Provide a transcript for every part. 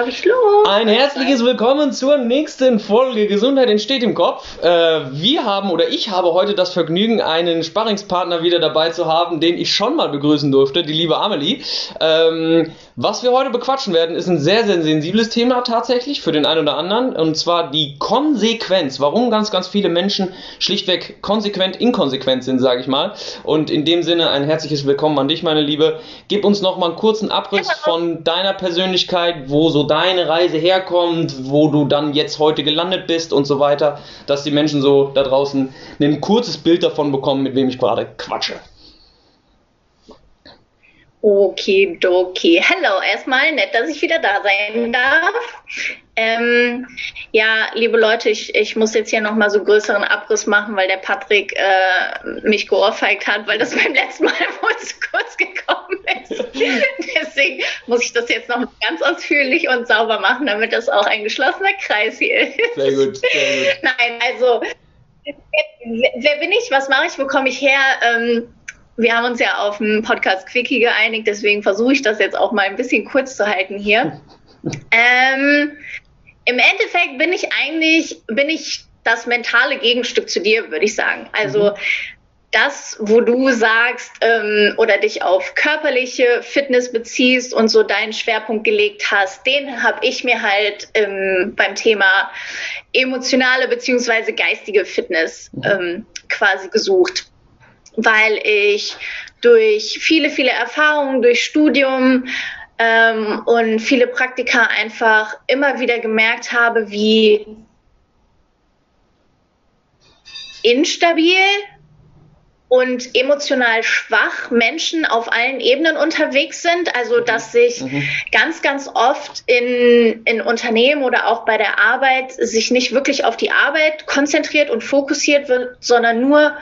darf ich los? Ein herzliches Willkommen zur nächsten Folge Gesundheit entsteht im Kopf. Äh, wir haben oder ich habe heute das Vergnügen, einen Sparringspartner wieder dabei zu haben, den ich schon mal begrüßen durfte, die liebe Amelie. Ähm, was wir heute bequatschen werden, ist ein sehr, sehr sensibles Thema tatsächlich für den einen oder anderen. Und zwar die Konsequenz. Warum ganz, ganz viele Menschen schlichtweg konsequent inkonsequent sind, sage ich mal. Und in dem Sinne ein herzliches Willkommen an dich, meine Liebe. Gib uns noch mal einen kurzen Abriss von deiner Persönlichkeit, wo so deine Reise herkommt, wo du dann jetzt heute gelandet bist und so weiter, dass die Menschen so da draußen ein kurzes Bild davon bekommen, mit wem ich gerade quatsche. Okay, okay. Hallo, erstmal nett, dass ich wieder da sein darf. Ähm, ja, liebe Leute, ich, ich muss jetzt hier nochmal so größeren Abriss machen, weil der Patrick äh, mich geohrfeigt hat, weil das beim letzten Mal wohl zu kurz gekommen ist. Deswegen muss ich das jetzt noch ganz ausführlich und sauber machen, damit das auch ein geschlossener Kreis hier ist. Sehr gut, sehr gut. Nein, also, wer bin ich? Was mache ich? Wo komme ich her? Ähm, wir haben uns ja auf dem Podcast Quickie geeinigt, deswegen versuche ich das jetzt auch mal ein bisschen kurz zu halten hier. ähm, Im Endeffekt bin ich eigentlich, bin ich das mentale Gegenstück zu dir, würde ich sagen. Also mhm. das, wo du sagst ähm, oder dich auf körperliche Fitness beziehst und so deinen Schwerpunkt gelegt hast, den habe ich mir halt ähm, beim Thema emotionale beziehungsweise geistige Fitness mhm. ähm, quasi gesucht weil ich durch viele, viele Erfahrungen, durch Studium ähm, und viele Praktika einfach immer wieder gemerkt habe, wie instabil und emotional schwach Menschen auf allen Ebenen unterwegs sind. Also mhm. dass sich mhm. ganz, ganz oft in, in Unternehmen oder auch bei der Arbeit sich nicht wirklich auf die Arbeit konzentriert und fokussiert wird, sondern nur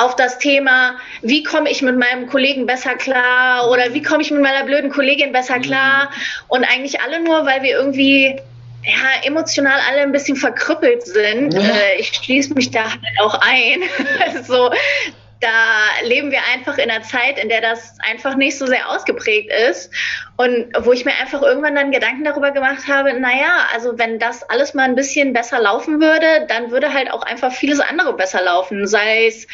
auf das Thema, wie komme ich mit meinem Kollegen besser klar oder wie komme ich mit meiner blöden Kollegin besser mhm. klar. Und eigentlich alle nur, weil wir irgendwie ja, emotional alle ein bisschen verkrüppelt sind. Ja. Äh, ich schließe mich da halt auch ein. so, da leben wir einfach in einer Zeit, in der das einfach nicht so sehr ausgeprägt ist. Und wo ich mir einfach irgendwann dann Gedanken darüber gemacht habe, naja, also wenn das alles mal ein bisschen besser laufen würde, dann würde halt auch einfach vieles andere besser laufen, sei es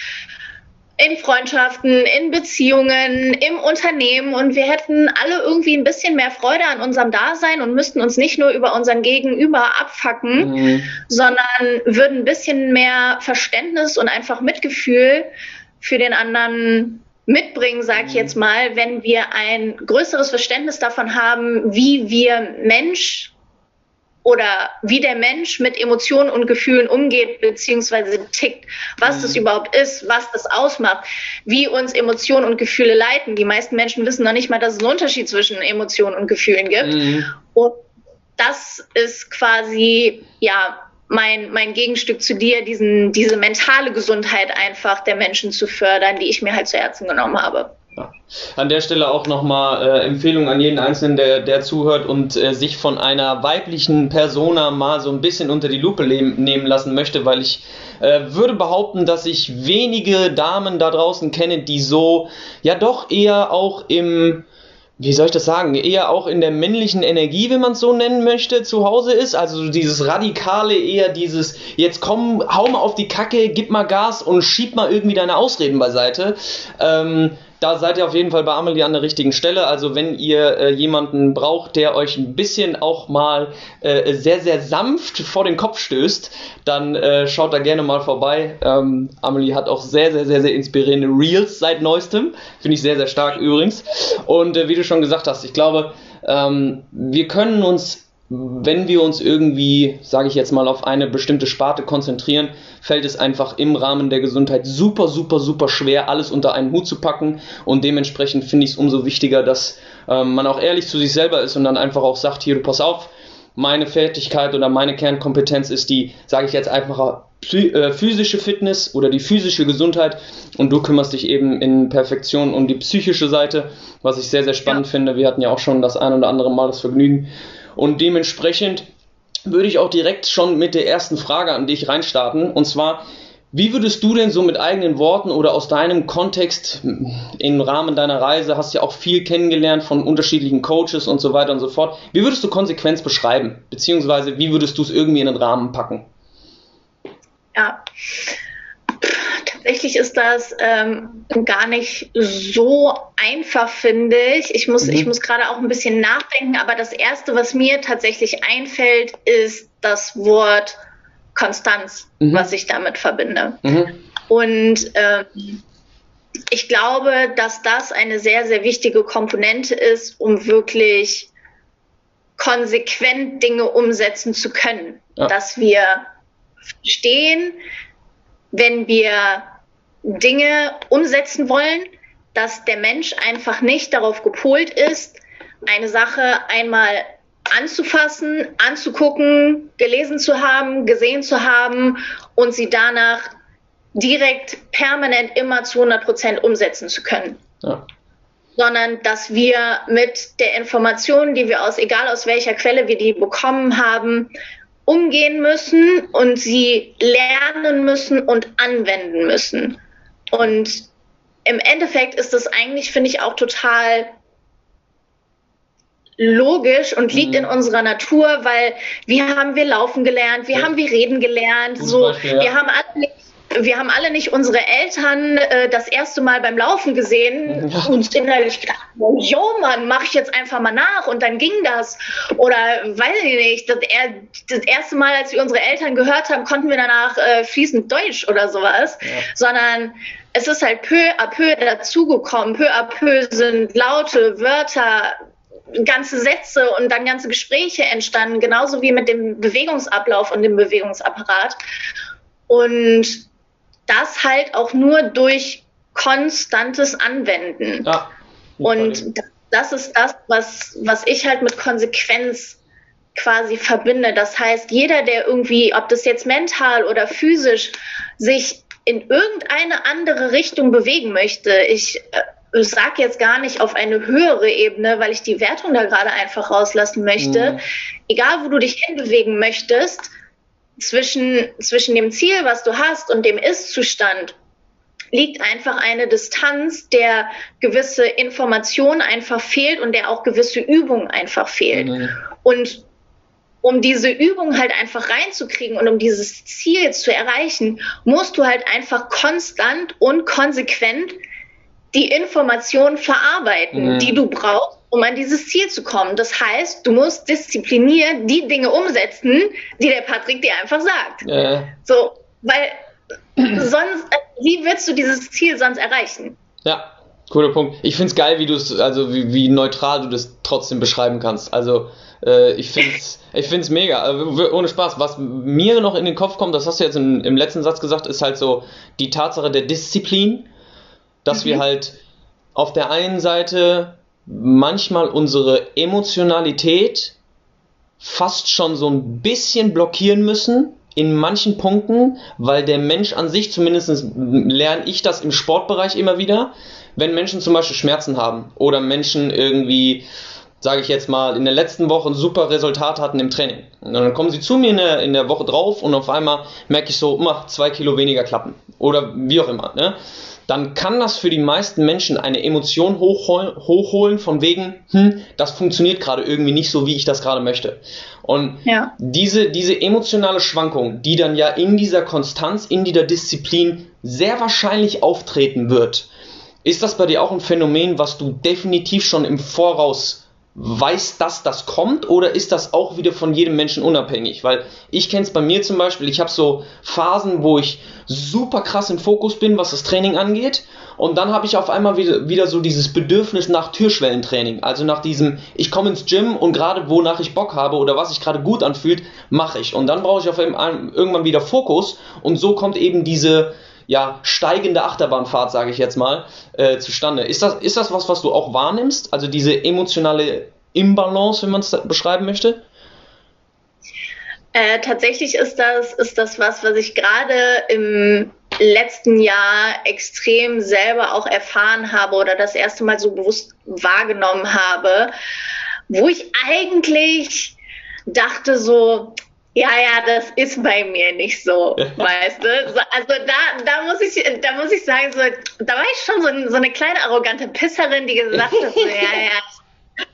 in Freundschaften, in Beziehungen, im Unternehmen. Und wir hätten alle irgendwie ein bisschen mehr Freude an unserem Dasein und müssten uns nicht nur über unseren Gegenüber abfacken, mhm. sondern würden ein bisschen mehr Verständnis und einfach Mitgefühl für den anderen mitbringen, sage ich mhm. jetzt mal, wenn wir ein größeres Verständnis davon haben, wie wir Mensch oder wie der Mensch mit Emotionen und Gefühlen umgeht beziehungsweise tickt, was mhm. das überhaupt ist, was das ausmacht, wie uns Emotionen und Gefühle leiten. Die meisten Menschen wissen noch nicht mal, dass es einen Unterschied zwischen Emotionen und Gefühlen gibt. Mhm. Und das ist quasi ja mein, mein Gegenstück zu dir, diesen, diese mentale Gesundheit einfach der Menschen zu fördern, die ich mir halt zu Herzen genommen habe. Ja. An der Stelle auch nochmal äh, Empfehlung an jeden Einzelnen, der, der zuhört und äh, sich von einer weiblichen Persona mal so ein bisschen unter die Lupe nehmen lassen möchte, weil ich äh, würde behaupten, dass ich wenige Damen da draußen kenne, die so ja doch eher auch im wie soll ich das sagen, eher auch in der männlichen Energie, wenn man es so nennen möchte, zu Hause ist. Also dieses radikale, eher dieses, jetzt komm, hau mal auf die Kacke, gib mal Gas und schieb mal irgendwie deine Ausreden beiseite. Ähm, da seid ihr auf jeden Fall bei Amelie an der richtigen Stelle. Also wenn ihr äh, jemanden braucht, der euch ein bisschen auch mal äh, sehr, sehr sanft vor den Kopf stößt, dann äh, schaut da gerne mal vorbei. Ähm, Amelie hat auch sehr, sehr, sehr, sehr inspirierende Reels seit neuestem. Finde ich sehr, sehr stark übrigens. Und äh, wie du schon gesagt hast, ich glaube, ähm, wir können uns wenn wir uns irgendwie, sage ich jetzt mal, auf eine bestimmte Sparte konzentrieren, fällt es einfach im Rahmen der Gesundheit super, super, super schwer, alles unter einen Hut zu packen. Und dementsprechend finde ich es umso wichtiger, dass ähm, man auch ehrlich zu sich selber ist und dann einfach auch sagt, hier, du pass auf, meine Fertigkeit oder meine Kernkompetenz ist die, sage ich jetzt einfach, äh, physische Fitness oder die physische Gesundheit und du kümmerst dich eben in Perfektion um die psychische Seite, was ich sehr, sehr spannend ja. finde. Wir hatten ja auch schon das ein oder andere Mal das Vergnügen, und dementsprechend würde ich auch direkt schon mit der ersten Frage an dich reinstarten. Und zwar, Wie würdest du denn so mit eigenen Worten oder aus deinem Kontext im Rahmen deiner Reise, hast ja auch viel kennengelernt von unterschiedlichen Coaches und so weiter und so fort, wie würdest du Konsequenz beschreiben? Beziehungsweise wie würdest du es irgendwie in den Rahmen packen? Ja, tatsächlich ist das ähm, gar nicht so einfach, finde ich. Ich muss, mhm. ich muss gerade auch ein bisschen nachdenken, aber das Erste, was mir tatsächlich einfällt, ist das Wort Konstanz, mhm. was ich damit verbinde. Mhm. Und ähm, ich glaube, dass das eine sehr, sehr wichtige Komponente ist, um wirklich konsequent Dinge umsetzen zu können. Ja. Dass wir verstehen, wenn wir Dinge umsetzen wollen, dass der Mensch einfach nicht darauf gepolt ist, eine Sache einmal anzufassen, anzugucken, gelesen zu haben, gesehen zu haben und sie danach direkt permanent immer zu 100 Prozent umsetzen zu können. Ja. Sondern dass wir mit der Information, die wir aus, egal aus welcher Quelle wir die bekommen haben, umgehen müssen und sie lernen müssen und anwenden müssen. Und im Endeffekt ist das eigentlich, finde ich, auch total logisch und liegt mhm. in unserer Natur, weil wie haben wir laufen gelernt, wie ja. haben wir reden gelernt, Zum so Beispiel, ja. wir haben alle wir haben alle nicht unsere Eltern äh, das erste Mal beim Laufen gesehen ja. und innerlich gedacht, oh, yo Mann, mach ich jetzt einfach mal nach und dann ging das. Oder weiß ich nicht, das, er, das erste Mal, als wir unsere Eltern gehört haben, konnten wir danach äh, fließend Deutsch oder sowas, ja. sondern es ist halt peu à peu dazugekommen. Peu à peu sind Laute, Wörter, ganze Sätze und dann ganze Gespräche entstanden, genauso wie mit dem Bewegungsablauf und dem Bewegungsapparat. Und das halt auch nur durch konstantes Anwenden. Ja, und das ist das, was, was ich halt mit Konsequenz quasi verbinde. Das heißt, jeder, der irgendwie, ob das jetzt mental oder physisch, sich in irgendeine andere Richtung bewegen möchte, ich äh, sage jetzt gar nicht auf eine höhere Ebene, weil ich die Wertung da gerade einfach rauslassen möchte. Mhm. Egal, wo du dich hinbewegen möchtest, zwischen, zwischen dem Ziel, was du hast und dem Ist-Zustand liegt einfach eine Distanz, der gewisse Information einfach fehlt und der auch gewisse Übung einfach fehlt. Mhm. Und um diese Übung halt einfach reinzukriegen und um dieses Ziel zu erreichen, musst du halt einfach konstant und konsequent die Informationen verarbeiten, mhm. die du brauchst, um an dieses Ziel zu kommen. Das heißt, du musst diszipliniert die Dinge umsetzen, die der Patrick dir einfach sagt. Ja. So, weil sonst, wie willst du dieses Ziel sonst erreichen? Ja, cooler Punkt. Ich finde es geil, wie du es, also wie, wie, neutral du das trotzdem beschreiben kannst. Also äh, ich finde es ich find's mega, äh, ohne Spaß. Was mir noch in den Kopf kommt, das hast du jetzt im, im letzten Satz gesagt, ist halt so die Tatsache der Disziplin dass mhm. wir halt auf der einen Seite manchmal unsere Emotionalität fast schon so ein bisschen blockieren müssen in manchen Punkten, weil der Mensch an sich, zumindest lerne ich das im Sportbereich immer wieder, wenn Menschen zum Beispiel Schmerzen haben oder Menschen irgendwie, sage ich jetzt mal, in der letzten Woche ein super Resultat hatten im Training. Und dann kommen sie zu mir in der, in der Woche drauf und auf einmal merke ich so, mach zwei Kilo weniger klappen. Oder wie auch immer. Ne? Dann kann das für die meisten Menschen eine Emotion hochholen, hochholen von wegen, hm, das funktioniert gerade irgendwie nicht so, wie ich das gerade möchte. Und ja. diese, diese emotionale Schwankung, die dann ja in dieser Konstanz, in dieser Disziplin sehr wahrscheinlich auftreten wird, ist das bei dir auch ein Phänomen, was du definitiv schon im Voraus weiß, dass das kommt oder ist das auch wieder von jedem Menschen unabhängig? Weil ich kenne es bei mir zum Beispiel, ich habe so Phasen, wo ich super krass im Fokus bin, was das Training angeht. Und dann habe ich auf einmal wieder, wieder so dieses Bedürfnis nach Türschwellentraining, also nach diesem, ich komme ins Gym und gerade wonach ich Bock habe oder was sich gerade gut anfühlt, mache ich. Und dann brauche ich auf einmal irgendwann wieder Fokus. Und so kommt eben diese ja, steigende Achterbahnfahrt, sage ich jetzt mal, äh, zustande. Ist das, ist das was, was du auch wahrnimmst? Also diese emotionale Imbalance, wenn man es beschreiben möchte? Äh, tatsächlich ist das, ist das was, was ich gerade im letzten Jahr extrem selber auch erfahren habe oder das erste Mal so bewusst wahrgenommen habe, wo ich eigentlich dachte so, Ja, ja, das ist bei mir nicht so, weißt du? Also da, da muss ich, da muss ich sagen, so, da war ich schon so, so eine kleine arrogante Pisserin, die gesagt hat, so, ja, ja,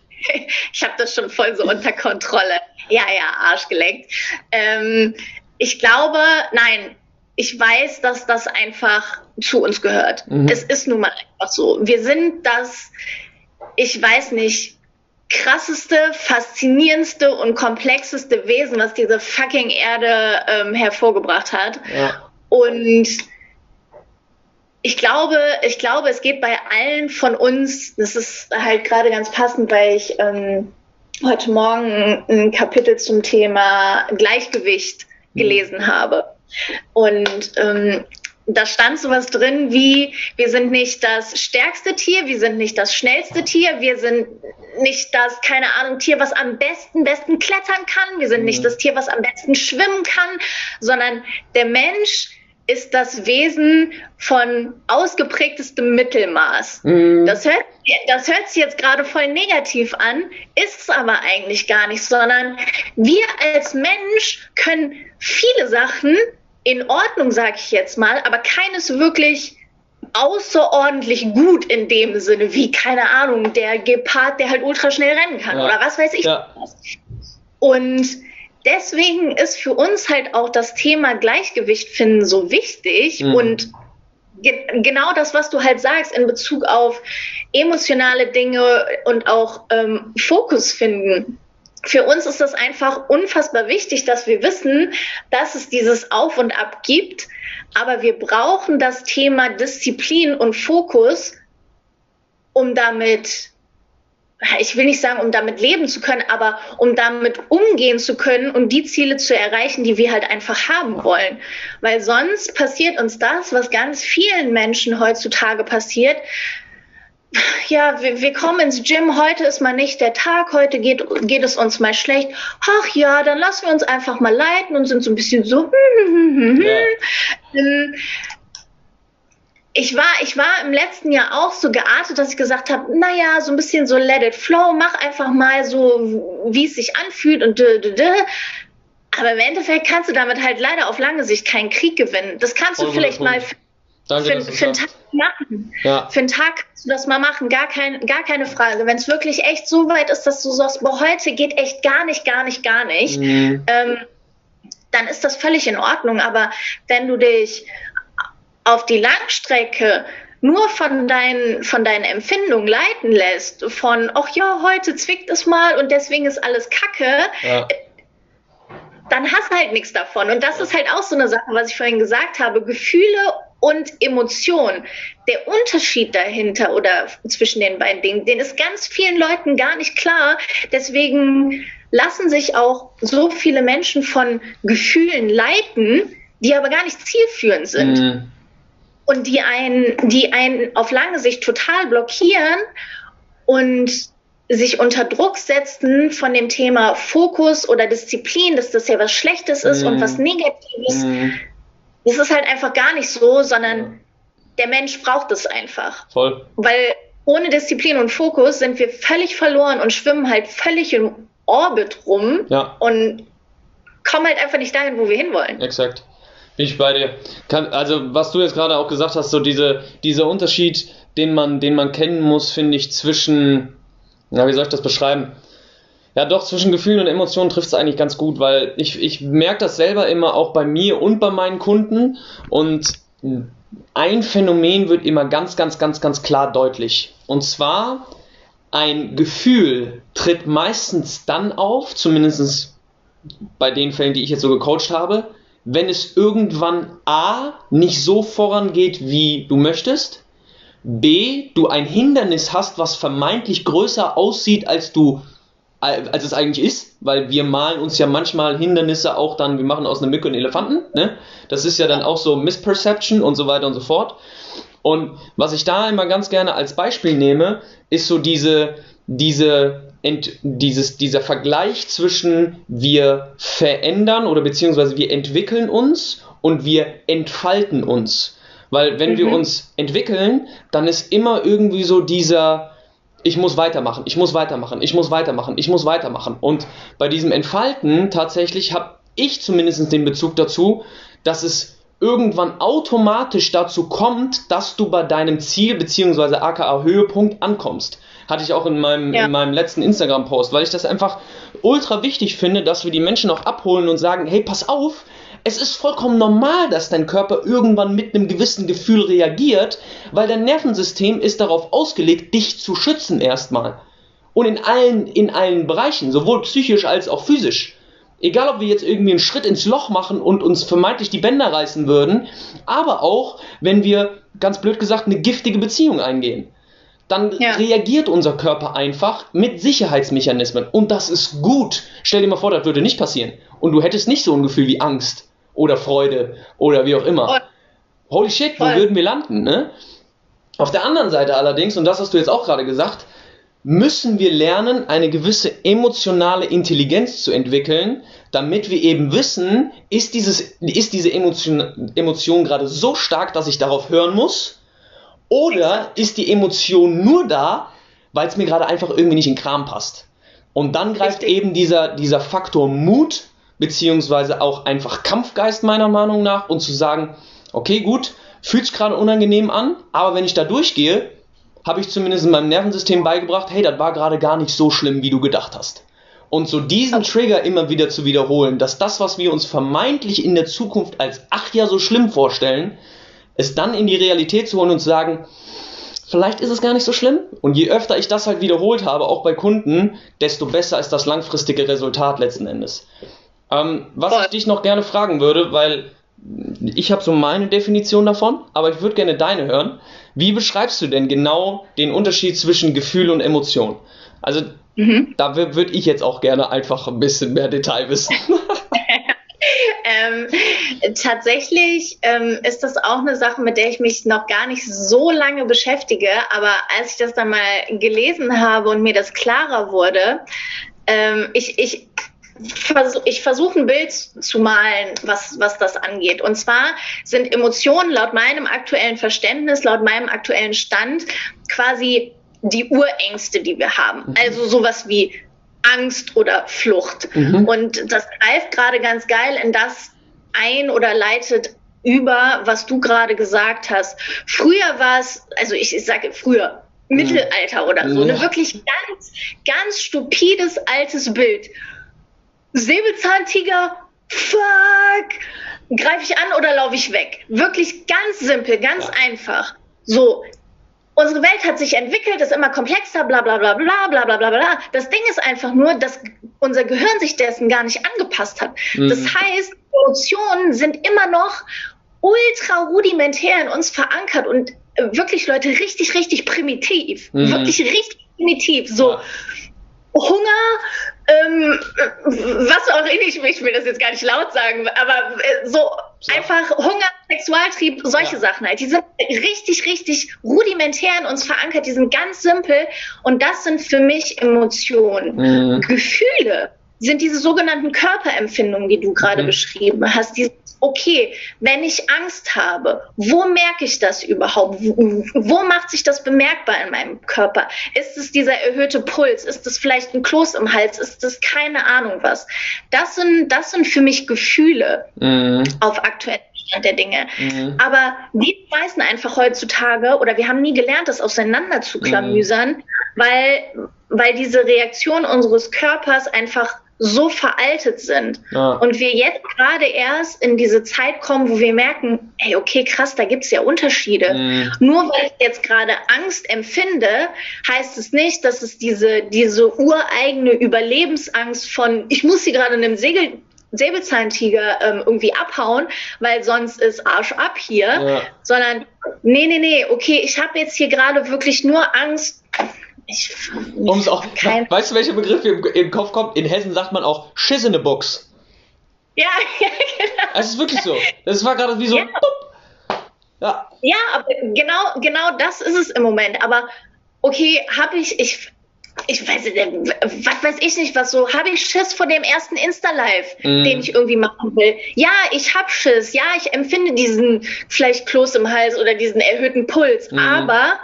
ich habe das schon voll so unter Kontrolle. Ja, ja, Arsch geleckt. Ähm, ich glaube, nein, ich weiß, dass das einfach zu uns gehört. Mhm. Es ist nun mal einfach so. Wir sind das, ich weiß nicht, krasseste, faszinierendste und komplexeste Wesen, was diese fucking Erde ähm, hervorgebracht hat. Ja. Und ich glaube, ich glaube, es geht bei allen von uns, das ist halt gerade ganz passend, weil ich ähm, heute Morgen ein Kapitel zum Thema Gleichgewicht mhm. gelesen habe. Und ähm, da stand sowas drin wie, wir sind nicht das stärkste Tier, wir sind nicht das schnellste Tier, wir sind nicht das, keine Ahnung, Tier, was am besten, besten klettern kann, wir sind mhm. nicht das Tier, was am besten schwimmen kann, sondern der Mensch ist das Wesen von ausgeprägtestem Mittelmaß. Mhm. Das, hört, das hört sich jetzt gerade voll negativ an, ist es aber eigentlich gar nicht, sondern wir als Mensch können viele Sachen in Ordnung, sage ich jetzt mal, aber keines wirklich außerordentlich gut in dem Sinne, wie, keine Ahnung, der Gepard, der halt ultra schnell rennen kann ja. oder was weiß ich. Ja. Und deswegen ist für uns halt auch das Thema Gleichgewicht finden so wichtig mhm. und ge genau das, was du halt sagst in Bezug auf emotionale Dinge und auch ähm, Fokus finden für uns ist das einfach unfassbar wichtig, dass wir wissen, dass es dieses Auf und Ab gibt. Aber wir brauchen das Thema Disziplin und Fokus, um damit, ich will nicht sagen, um damit leben zu können, aber um damit umgehen zu können und die Ziele zu erreichen, die wir halt einfach haben wollen. Weil sonst passiert uns das, was ganz vielen Menschen heutzutage passiert, ja, wir, wir kommen ins Gym, heute ist mal nicht der Tag, heute geht, geht es uns mal schlecht. Ach ja, dann lassen wir uns einfach mal leiten und sind so ein bisschen so. Ja. Ähm, ich war, ich war im letzten Jahr auch so geartet, dass ich gesagt habe, naja, so ein bisschen so let it flow, mach einfach mal so, wie es sich anfühlt und dö, dö, dö. Aber im Endeffekt kannst du damit halt leider auf lange Sicht keinen Krieg gewinnen. Das kannst du vielleicht mal Danke, für, für einen Tag machen. Ja. Für einen Tag kannst du das mal machen, gar, kein, gar keine Frage. Wenn es wirklich echt so weit ist, dass du sagst, boah, heute geht echt gar nicht, gar nicht, gar nicht, mhm. ähm, dann ist das völlig in Ordnung. Aber wenn du dich auf die Langstrecke nur von deinen, von deinen Empfindungen leiten lässt, von, ach ja, heute zwickt es mal und deswegen ist alles Kacke, ja. dann hast du halt nichts davon. Und das ist halt auch so eine Sache, was ich vorhin gesagt habe. Gefühle und Emotion. Der Unterschied dahinter oder zwischen den beiden Dingen, den ist ganz vielen Leuten gar nicht klar. Deswegen lassen sich auch so viele Menschen von Gefühlen leiten, die aber gar nicht zielführend sind. Mhm. Und die einen, die einen auf lange Sicht total blockieren und sich unter Druck setzen von dem Thema Fokus oder Disziplin, dass das ja was Schlechtes ist mm. und was Negatives. Mm. Das ist halt einfach gar nicht so, sondern ja. der Mensch braucht es einfach. Voll. Weil ohne Disziplin und Fokus sind wir völlig verloren und schwimmen halt völlig im Orbit rum ja. und kommen halt einfach nicht dahin, wo wir hinwollen. Exakt. Bin ich bei dir. Kann, also, was du jetzt gerade auch gesagt hast, so diese, dieser Unterschied, den man, den man kennen muss, finde ich, zwischen, na, wie soll ich das beschreiben? Ja, doch, zwischen Gefühlen und Emotionen trifft es eigentlich ganz gut, weil ich, ich merke das selber immer auch bei mir und bei meinen Kunden und ein Phänomen wird immer ganz, ganz, ganz, ganz klar deutlich. Und zwar, ein Gefühl tritt meistens dann auf, zumindest bei den Fällen, die ich jetzt so gecoacht habe, wenn es irgendwann A nicht so vorangeht, wie du möchtest, B, du ein Hindernis hast, was vermeintlich größer aussieht, als du als es eigentlich ist, weil wir malen uns ja manchmal Hindernisse auch dann, wir machen aus einer Mücke einen Elefanten, ne? Das ist ja dann auch so Misperception und so weiter und so fort. Und was ich da immer ganz gerne als Beispiel nehme, ist so diese, diese, ent, dieses, dieser Vergleich zwischen wir verändern oder beziehungsweise wir entwickeln uns und wir entfalten uns. Weil wenn mhm. wir uns entwickeln, dann ist immer irgendwie so dieser, ich muss weitermachen, ich muss weitermachen, ich muss weitermachen, ich muss weitermachen. Und bei diesem Entfalten tatsächlich habe ich zumindest den Bezug dazu, dass es irgendwann automatisch dazu kommt, dass du bei deinem Ziel bzw. aka Höhepunkt ankommst. Hatte ich auch in meinem, ja. in meinem letzten Instagram-Post, weil ich das einfach ultra wichtig finde, dass wir die Menschen auch abholen und sagen, hey, pass auf, es ist vollkommen normal, dass dein Körper irgendwann mit einem gewissen Gefühl reagiert, weil dein Nervensystem ist darauf ausgelegt, dich zu schützen erstmal. Und in allen, in allen Bereichen, sowohl psychisch als auch physisch. Egal, ob wir jetzt irgendwie einen Schritt ins Loch machen und uns vermeintlich die Bänder reißen würden, aber auch, wenn wir, ganz blöd gesagt, eine giftige Beziehung eingehen. Dann ja. reagiert unser Körper einfach mit Sicherheitsmechanismen. Und das ist gut. Stell dir mal vor, das würde nicht passieren. Und du hättest nicht so ein Gefühl wie Angst oder Freude oder wie auch immer. Holy shit, wo würden wir landen, ne? Auf der anderen Seite allerdings, und das hast du jetzt auch gerade gesagt, müssen wir lernen, eine gewisse emotionale Intelligenz zu entwickeln, damit wir eben wissen, ist, dieses, ist diese Emotion, Emotion gerade so stark, dass ich darauf hören muss? Oder ist die Emotion nur da, weil es mir gerade einfach irgendwie nicht in Kram passt? Und dann greift Richtig. eben dieser, dieser Faktor Mut, beziehungsweise auch einfach Kampfgeist meiner Meinung nach, und zu sagen, okay, gut, fühlt sich gerade unangenehm an, aber wenn ich da durchgehe, habe ich zumindest in meinem Nervensystem beigebracht, hey, das war gerade gar nicht so schlimm, wie du gedacht hast. Und so diesen Trigger immer wieder zu wiederholen, dass das, was wir uns vermeintlich in der Zukunft als ach ja so schlimm vorstellen, es dann in die Realität zu holen und zu sagen, vielleicht ist es gar nicht so schlimm. Und je öfter ich das halt wiederholt habe, auch bei Kunden, desto besser ist das langfristige Resultat letzten Endes. Ähm, was ich dich noch gerne fragen würde, weil ich habe so meine Definition davon, aber ich würde gerne deine hören. Wie beschreibst du denn genau den Unterschied zwischen Gefühl und Emotion? Also mhm. da würde ich jetzt auch gerne einfach ein bisschen mehr Detail wissen. ähm, tatsächlich ähm, ist das auch eine Sache, mit der ich mich noch gar nicht so lange beschäftige. Aber als ich das dann mal gelesen habe und mir das klarer wurde, ähm, ich, ich ich versuche ein Bild zu malen, was, was das angeht. Und zwar sind Emotionen laut meinem aktuellen Verständnis, laut meinem aktuellen Stand quasi die Urängste, die wir haben. Mhm. Also sowas wie Angst oder Flucht. Mhm. Und das greift gerade ganz geil in das ein oder leitet über, was du gerade gesagt hast. Früher war es, also ich, ich sage früher, Mittelalter oder so, ja. eine wirklich ganz, ganz stupides altes Bild. Säbelzahntiger, fuck, greife ich an oder laufe ich weg? Wirklich ganz simpel, ganz einfach. So, unsere Welt hat sich entwickelt, ist immer komplexer, bla bla bla bla bla bla bla bla. Das Ding ist einfach nur, dass unser Gehirn sich dessen gar nicht angepasst hat. Mhm. Das heißt, Emotionen sind immer noch ultra rudimentär in uns verankert und wirklich Leute richtig, richtig primitiv. Mhm. Wirklich richtig primitiv. So. Ja. Hunger, ähm, was auch immer, ich, ich will das jetzt gar nicht laut sagen, aber äh, so, so. einfach Hunger, Sexualtrieb, solche ja. Sachen halt. Die sind richtig, richtig rudimentär in uns verankert, die sind ganz simpel und das sind für mich Emotionen. Mhm. Gefühle sind diese sogenannten Körperempfindungen, die du gerade mhm. beschrieben hast. Dieses, okay, wenn ich Angst habe, wo merke ich das überhaupt? Wo, wo, macht sich das bemerkbar in meinem Körper? Ist es dieser erhöhte Puls? Ist es vielleicht ein Kloß im Hals? Ist es keine Ahnung was? Das sind, das sind für mich Gefühle mhm. auf aktuellen Stand der Dinge. Mhm. Aber wir meisten einfach heutzutage, oder wir haben nie gelernt, das auseinander zu klamüsern, mhm. weil, weil diese Reaktion unseres Körpers einfach so veraltet sind. Ja. Und wir jetzt gerade erst in diese Zeit kommen, wo wir merken, ey, okay, krass, da gibt es ja Unterschiede. Mhm. Nur weil ich jetzt gerade Angst empfinde, heißt es nicht, dass es diese, diese ureigene Überlebensangst von, ich muss sie gerade in einem Segel, Säbelzahntiger ähm, irgendwie abhauen, weil sonst ist Arsch ab hier, ja. sondern nee, nee, nee, okay, ich habe jetzt hier gerade wirklich nur Angst, ich, Um's auch, kein... Weißt du, welcher Begriff im, im Kopf kommt? In Hessen sagt man auch Schiss in a Box. Ja, ja, genau. Es ist wirklich so. Das war gerade wie so. Ja. ja. ja, aber genau, genau das ist es im Moment. Aber okay, habe ich, ich, ich weiß nicht, was weiß ich nicht, was so, habe ich Schiss vor dem ersten Insta-Live, mm. den ich irgendwie machen will? Ja, ich habe Schiss. Ja, ich empfinde diesen vielleicht Kloß im Hals oder diesen erhöhten Puls. Mm. Aber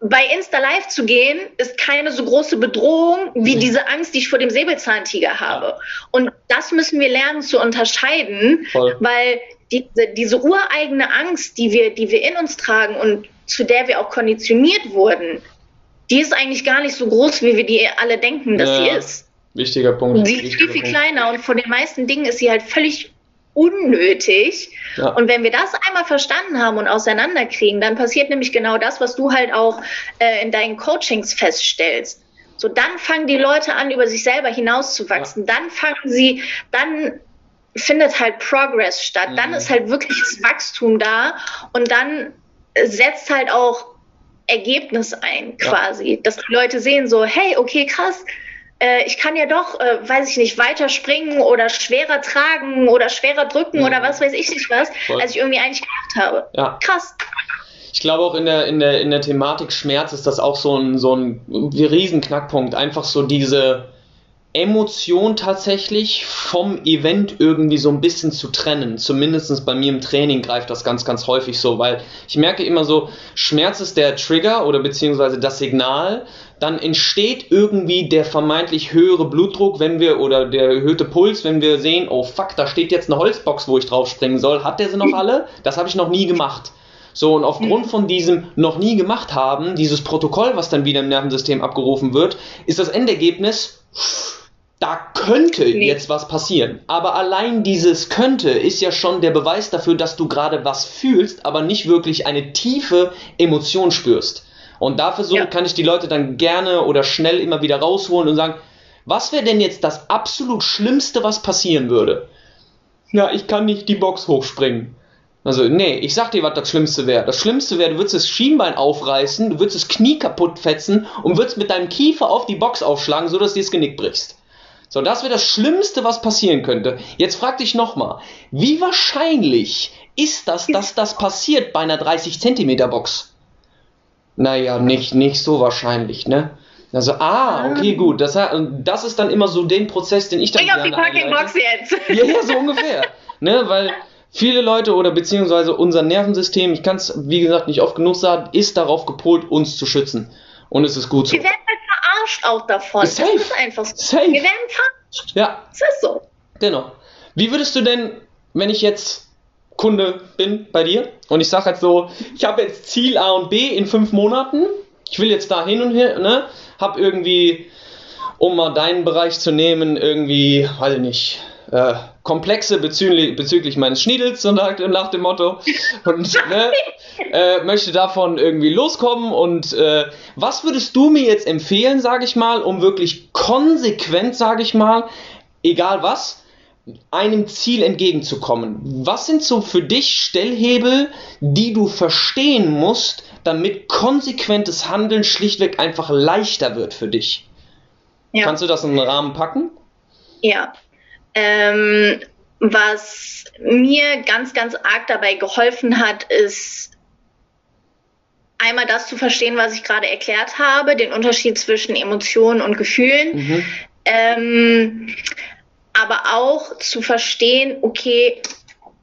bei Insta Live zu gehen, ist keine so große Bedrohung wie mhm. diese Angst, die ich vor dem Säbelzahntiger habe. Und das müssen wir lernen zu unterscheiden, Voll. weil diese, diese ureigene Angst, die wir, die wir in uns tragen und zu der wir auch konditioniert wurden, die ist eigentlich gar nicht so groß, wie wir die alle denken, dass ja, sie ist. Wichtiger Punkt. Die ist viel, viel kleiner und von den meisten Dingen ist sie halt völlig unnötig. Ja. Und wenn wir das einmal verstanden haben und auseinanderkriegen, dann passiert nämlich genau das, was du halt auch äh, in deinen Coachings feststellst. So, dann fangen die Leute an, über sich selber hinauszuwachsen. Ja. Dann fangen sie, dann findet halt Progress statt. Mhm. Dann ist halt wirkliches Wachstum da und dann setzt halt auch Ergebnis ein, quasi. Ja. Dass die Leute sehen so, hey, okay, krass, äh, ich kann ja doch, äh, weiß ich nicht, weiter springen oder schwerer tragen oder schwerer drücken mhm. oder was weiß ich nicht was, Voll. als ich irgendwie eigentlich gedacht habe. Ja. Krass. Ich glaube auch in der, in der, in der Thematik Schmerz ist das auch so ein, so ein Riesenknackpunkt. Einfach so diese, Emotion tatsächlich vom Event irgendwie so ein bisschen zu trennen. Zumindest bei mir im Training greift das ganz, ganz häufig so, weil ich merke immer so, Schmerz ist der Trigger oder beziehungsweise das Signal. Dann entsteht irgendwie der vermeintlich höhere Blutdruck, wenn wir, oder der erhöhte Puls, wenn wir sehen, oh fuck, da steht jetzt eine Holzbox, wo ich drauf springen soll. Hat der sie noch alle? Das habe ich noch nie gemacht. So, und aufgrund von diesem noch nie gemacht haben, dieses Protokoll, was dann wieder im Nervensystem abgerufen wird, ist das Endergebnis, da könnte nee. jetzt was passieren. Aber allein dieses könnte ist ja schon der Beweis dafür, dass du gerade was fühlst, aber nicht wirklich eine tiefe Emotion spürst. Und dafür so ja. kann ich die Leute dann gerne oder schnell immer wieder rausholen und sagen, was wäre denn jetzt das absolut Schlimmste, was passieren würde? Ja, ich kann nicht die Box hochspringen. Also, nee, ich sag dir, was das Schlimmste wäre. Das Schlimmste wäre, du würdest das Schienbein aufreißen, du würdest das Knie kaputt fetzen und würdest mit deinem Kiefer auf die Box aufschlagen, sodass du das Genick brichst. So, das wäre das Schlimmste, was passieren könnte. Jetzt frag dich nochmal, wie wahrscheinlich ist das, dass das passiert bei einer 30 Zentimeter Box? Naja, nicht, nicht so wahrscheinlich, ne? Also, ah, okay, gut. Das, das ist dann immer so den Prozess, den ich dann Bring auf die Parkingbox jetzt! Ja, ja, so ungefähr. ne, weil viele Leute oder beziehungsweise unser Nervensystem, ich kann es wie gesagt nicht oft genug sagen, ist darauf gepolt, uns zu schützen. Und es ist gut so. Wir werden halt verarscht auch davon. Safe. Das ist einfach so. Safe. Wir werden verarscht. Ja. Das ist so. Genau. Wie würdest du denn, wenn ich jetzt Kunde bin bei dir und ich sage jetzt so, ich habe jetzt Ziel A und B in fünf Monaten, ich will jetzt da hin und her, ne, hab irgendwie, um mal deinen Bereich zu nehmen, irgendwie, weiß ich nicht, äh, Komplexe bezüglich, bezüglich meines Schniedels, so nach, nach dem Motto. Und ne, äh, möchte davon irgendwie loskommen. Und äh, was würdest du mir jetzt empfehlen, sage ich mal, um wirklich konsequent, sage ich mal, egal was, einem Ziel entgegenzukommen? Was sind so für dich Stellhebel, die du verstehen musst, damit konsequentes Handeln schlichtweg einfach leichter wird für dich? Ja. Kannst du das in den Rahmen packen? Ja, ähm, was mir ganz, ganz arg dabei geholfen hat, ist einmal das zu verstehen, was ich gerade erklärt habe, den Unterschied zwischen Emotionen und Gefühlen. Mhm. Ähm, aber auch zu verstehen, okay,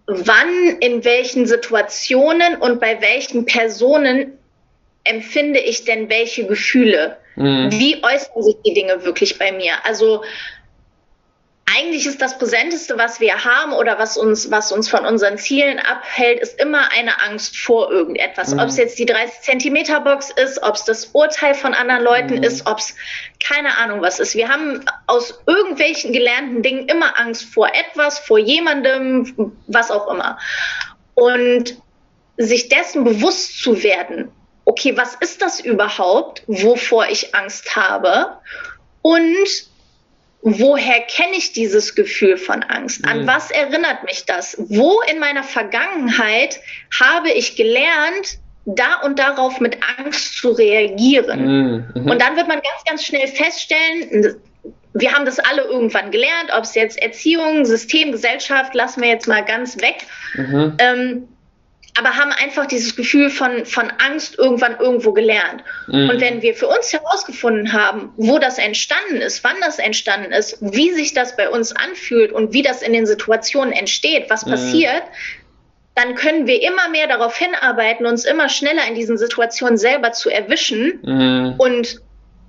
wann, in welchen Situationen und bei welchen Personen empfinde ich denn welche Gefühle? Mhm. Wie äußern sich die Dinge wirklich bei mir? Also eigentlich ist das Präsenteste, was wir haben oder was uns, was uns von unseren Zielen abhält, ist immer eine Angst vor irgendetwas. Mhm. Ob es jetzt die 30 Zentimeter Box ist, ob es das Urteil von anderen Leuten mhm. ist, ob es keine Ahnung was ist. Wir haben aus irgendwelchen gelernten Dingen immer Angst vor etwas, vor jemandem, was auch immer. Und sich dessen bewusst zu werden, okay, was ist das überhaupt, wovor ich Angst habe? Und woher kenne ich dieses Gefühl von Angst? An mhm. was erinnert mich das? Wo in meiner Vergangenheit habe ich gelernt, da und darauf mit Angst zu reagieren? Mhm. mhm. Und dann wird man ganz, ganz schnell feststellen, wir haben das alle irgendwann gelernt, ob es jetzt Erziehung, System, Gesellschaft, lassen wir jetzt mal ganz weg. Mhm. Ähm, aber haben einfach dieses Gefühl von, von Angst irgendwann irgendwo gelernt. Mhm. Und wenn wir für uns herausgefunden haben, wo das entstanden ist, wann das entstanden ist, wie sich das bei uns anfühlt und wie das in den Situationen entsteht, was mhm. passiert, dann können wir immer mehr darauf hinarbeiten, uns immer schneller in diesen Situationen selber zu erwischen mhm. und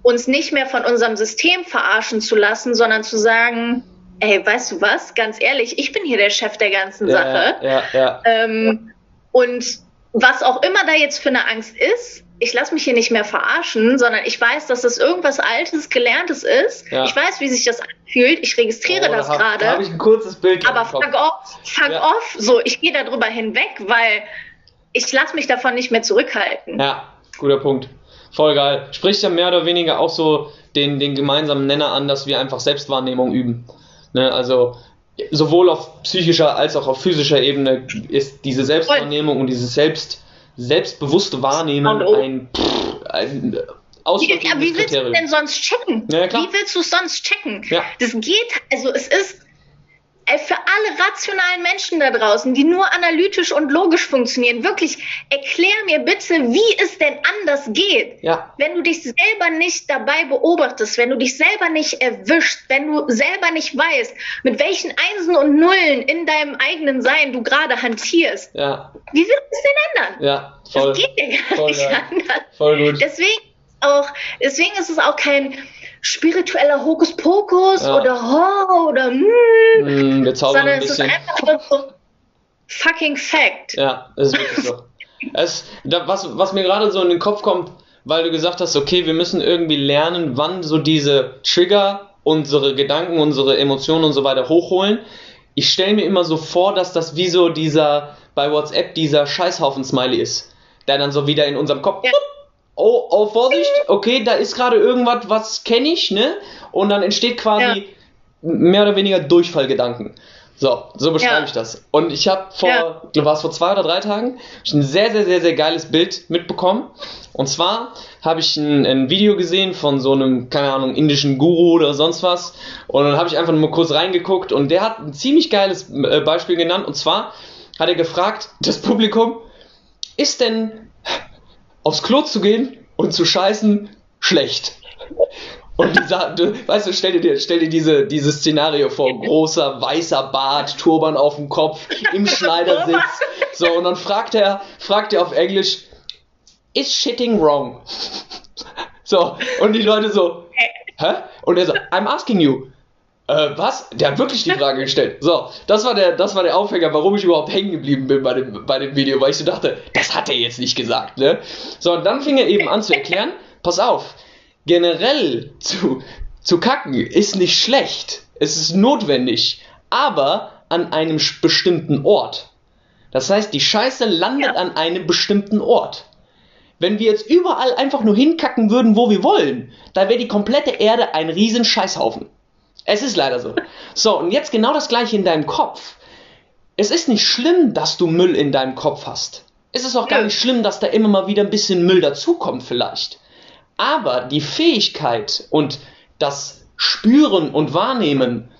uns nicht mehr von unserem System verarschen zu lassen, sondern zu sagen, ey, weißt du was, ganz ehrlich, ich bin hier der Chef der ganzen ja, Sache. Ja, ja, ähm, und was auch immer da jetzt für eine Angst ist, ich lasse mich hier nicht mehr verarschen, sondern ich weiß, dass das irgendwas Altes, Gelerntes ist. Ja. Ich weiß, wie sich das anfühlt. Ich registriere oh, das gerade. Da habe ich ein kurzes Bild. Aber fuck off, fuck ja. off. So, ich gehe darüber hinweg, weil ich lasse mich davon nicht mehr zurückhalten. Ja, guter Punkt. Voll geil. Spricht ja mehr oder weniger auch so den, den gemeinsamen Nenner an, dass wir einfach Selbstwahrnehmung üben. Ne? Also sowohl auf psychischer als auch auf physischer Ebene ist diese Selbstwahrnehmung und dieses Selbst selbstbewusste Wahrnehmen ein, ein ja, wie willst du denn sonst checken? Ja, wie willst du es sonst checken? Ja. Das geht, also es ist äh, für alle rationalen Menschen da draußen, die nur analytisch und logisch funktionieren, wirklich, erklär mir bitte, wie es denn anders geht. Ja. Wenn du dich selber nicht dabei beobachtest, wenn du dich selber nicht erwischst, wenn du selber nicht weißt, mit welchen Einsen und Nullen in deinem eigenen Sein du gerade hantierst. Ja. Wie wird es denn ändern? Ja, voll. Das geht ja gar voll, nicht ja. anders. Voll gut. Deswegen auch, deswegen ist es auch kein, spiritueller Hokuspokus ja. oder ho oder mm, mm sondern ein es ist einfach so fucking Fact. Ja, das ist wirklich so. es, da, was, was mir gerade so in den Kopf kommt, weil du gesagt hast, okay, wir müssen irgendwie lernen, wann so diese Trigger unsere Gedanken, unsere Emotionen und so weiter hochholen. Ich stelle mir immer so vor, dass das wie so dieser bei WhatsApp dieser Scheißhaufen-Smiley ist, der dann so wieder in unserem Kopf ja oh, oh, Vorsicht, okay, da ist gerade irgendwas, was kenne ich, ne? Und dann entsteht quasi ja. mehr oder weniger Durchfallgedanken. So, so beschreibe ja. ich das. Und ich habe vor, ja. du warst vor zwei oder drei Tagen, ein sehr, sehr, sehr, sehr geiles Bild mitbekommen. Und zwar habe ich ein, ein, Video gesehen von so einem, keine Ahnung, indischen Guru oder sonst was. Und dann habe ich einfach nur mal kurz reingeguckt und der hat ein ziemlich geiles äh, Beispiel genannt. Und zwar hat er gefragt, das Publikum, ist denn aufs Klo zu gehen und zu scheißen schlecht. Und dieser, du, weißt du, stell dir, stell dir diese, dieses Szenario vor, großer weißer Bart, Turban auf dem Kopf, im Schneidersitz. So, und dann fragt er, fragt er auf Englisch, is shitting wrong? So, und die Leute so, hä? Und er so, I'm asking you, äh, was? Der hat wirklich die Frage gestellt. So, das war der, das war der Aufhänger, warum ich überhaupt hängen geblieben bin bei dem, bei dem Video, weil ich so dachte, das hat er jetzt nicht gesagt, ne? So, und dann fing er eben an zu erklären, pass auf, generell zu, zu kacken ist nicht schlecht. Es ist notwendig, aber an einem bestimmten Ort. Das heißt, die Scheiße landet ja. an einem bestimmten Ort. Wenn wir jetzt überall einfach nur hinkacken würden, wo wir wollen, da wäre die komplette Erde ein riesen Scheißhaufen. Es ist leider so. So, und jetzt genau das gleiche in deinem Kopf. Es ist nicht schlimm, dass du Müll in deinem Kopf hast. Es ist auch gar nicht schlimm, dass da immer mal wieder ein bisschen Müll dazukommt vielleicht. Aber die Fähigkeit und das Spüren und Wahrnehmen,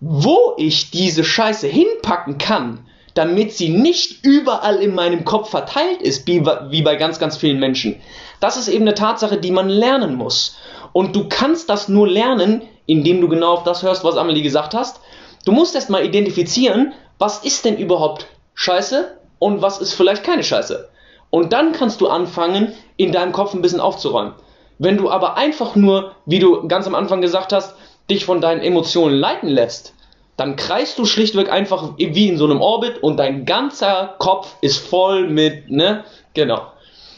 wo ich diese Scheiße hinpacken kann, damit sie nicht überall in meinem Kopf verteilt ist, wie, bei ganz, ganz vielen Menschen. Das ist eben eine Tatsache, die man lernen muss. Und du kannst das nur lernen, indem du genau auf das hörst, was Amelie gesagt hast. Du musst erst mal identifizieren, was ist denn überhaupt Scheiße und was ist vielleicht keine Scheiße. Und dann kannst du anfangen, in deinem Kopf ein bisschen aufzuräumen. Wenn du aber einfach nur, wie du ganz am Anfang gesagt hast, dich von deinen Emotionen leiten lässt, dann kreist du schlichtweg einfach wie in so einem Orbit und dein ganzer Kopf ist voll mit, ne? Genau.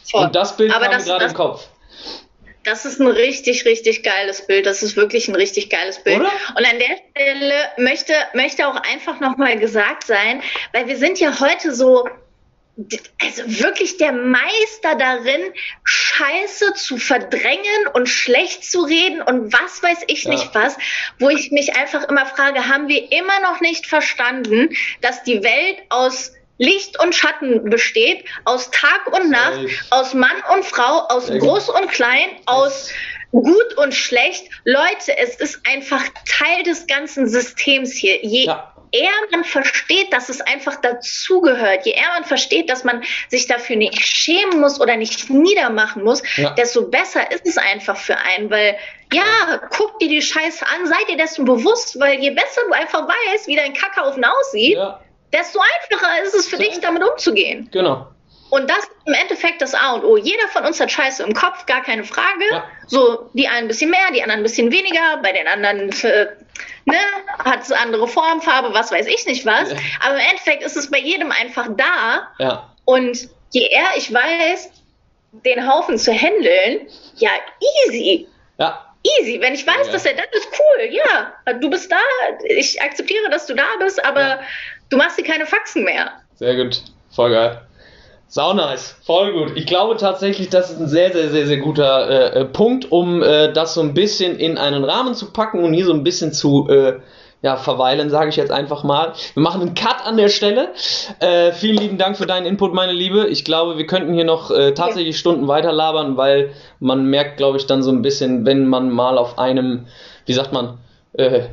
Voll. Und das Bild aber kam gerade im Kopf. Das ist ein richtig, richtig geiles Bild. Das ist wirklich ein richtig geiles Bild. Oder? Und an der Stelle möchte, möchte auch einfach nochmal gesagt sein, weil wir sind ja heute so, also wirklich der Meister darin, Scheiße zu verdrängen und schlecht zu reden und was weiß ich ja. nicht was, wo ich mich einfach immer frage, haben wir immer noch nicht verstanden, dass die Welt aus Licht und Schatten besteht, aus Tag und Nacht, aus Mann und Frau, aus Groß und Klein, aus gut und schlecht. Leute, es ist einfach Teil des ganzen Systems hier. Je ja. eher man versteht, dass es einfach dazugehört, je eher man versteht, dass man sich dafür nicht schämen muss oder nicht niedermachen muss, ja. desto besser ist es einfach für einen, weil ja, guck dir die Scheiße an, seid dir dessen bewusst, weil je besser du einfach weißt, wie dein Kackhaufen aussieht, ja desto einfacher ist es für dich, damit umzugehen. Genau. Und das ist im Endeffekt das A und O. Jeder von uns hat Scheiße im Kopf, gar keine Frage. Ja. So, die einen ein bisschen mehr, die anderen ein bisschen weniger, bei den anderen äh, ne, hat es andere Form, Farbe, was weiß ich nicht was. Ja. Aber im Endeffekt ist es bei jedem einfach da. Ja. Und je eher ich weiß, den Haufen zu handeln, ja, easy. Ja. Easy. Wenn ich weiß, dass er das ist cool, ja. Du bist da, ich akzeptiere, dass du da bist, aber du machst dir keine Faxen mehr. Sehr gut. Voll geil. Sau nice, voll gut. Ich glaube tatsächlich, das ist ein sehr, sehr, sehr, sehr guter äh, äh, Punkt, um äh, das so ein bisschen in einen Rahmen zu packen und hier so ein bisschen zu äh, ja, verweilen, sage ich jetzt einfach mal. Wir machen einen Cut an der Stelle. Äh, vielen lieben Dank für deinen Input, meine Liebe. Ich glaube, wir könnten hier noch äh, tatsächlich Stunden weiter labern, weil man merkt, glaube ich, dann so ein bisschen, wenn man mal auf einem, wie sagt man, äh,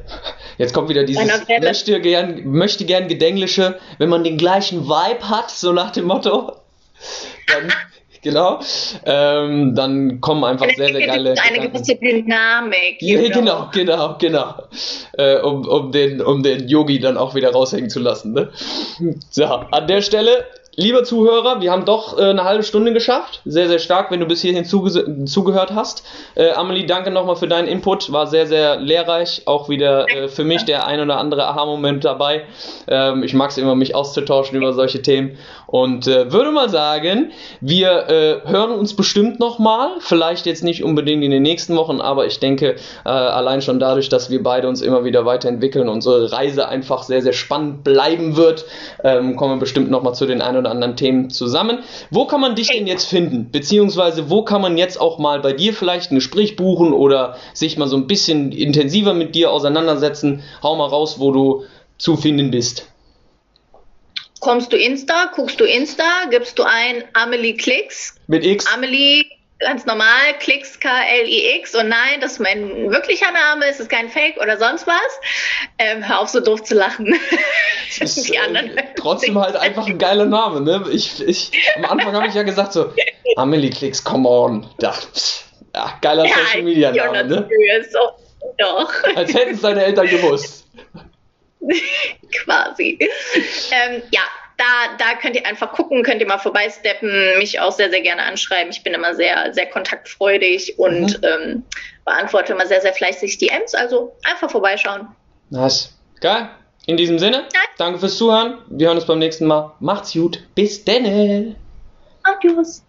jetzt kommt wieder dieses möchte gern, möchte gern Gedenglische, wenn man den gleichen Vibe hat, so nach dem Motto, dann, genau, ähm, dann kommen einfach sehr, sehr geile. Eine Gedanken. gewisse Dynamik. Ja, genau, genau, genau. Äh, um, um, den, um den Yogi dann auch wieder raushängen zu lassen. Ne? So, an der Stelle Lieber Zuhörer, wir haben doch äh, eine halbe Stunde geschafft. Sehr, sehr stark, wenn du bis hierhin zuge zugehört hast. Äh, Amelie, danke nochmal für deinen Input. War sehr, sehr lehrreich. Auch wieder äh, für mich der ein oder andere Aha-Moment dabei. Ähm, ich mag es immer, mich auszutauschen über solche Themen. Und äh, würde mal sagen, wir äh, hören uns bestimmt nochmal. Vielleicht jetzt nicht unbedingt in den nächsten Wochen, aber ich denke, äh, allein schon dadurch, dass wir beide uns immer wieder weiterentwickeln, unsere Reise einfach sehr, sehr spannend bleiben wird, ähm, kommen wir bestimmt nochmal zu den ein oder anderen Themen zusammen. Wo kann man dich denn jetzt finden? Beziehungsweise wo kann man jetzt auch mal bei dir vielleicht ein Gespräch buchen oder sich mal so ein bisschen intensiver mit dir auseinandersetzen? Hau mal raus, wo du zu finden bist. Kommst du Insta, guckst du Insta, gibst du ein Amelie Klicks. Mit X. Amelie ganz normal, Klicks, K-L-I-X. Und nein, das ist mein wirklicher Name, es ist kein Fake oder sonst was. Ähm, hör auf, so doof zu lachen. Ist, äh, trotzdem halt einfach ein geiler Name, ne? Ich, ich, am Anfang habe ich ja gesagt so, Amelie Klicks, come on. Da, ja, geiler ja, Social Media Name, ne? So, doch. Als hätten es deine Eltern gewusst. Quasi. Ähm, ja, da, da könnt ihr einfach gucken, könnt ihr mal vorbeisteppen, mich auch sehr, sehr gerne anschreiben. Ich bin immer sehr, sehr kontaktfreudig und mhm. ähm, beantworte immer sehr, sehr fleißig DMs. Also einfach vorbeischauen. Nice. Geil. In diesem Sinne, ja. danke fürs Zuhören. Wir hören uns beim nächsten Mal. Macht's gut. Bis denne. Adios.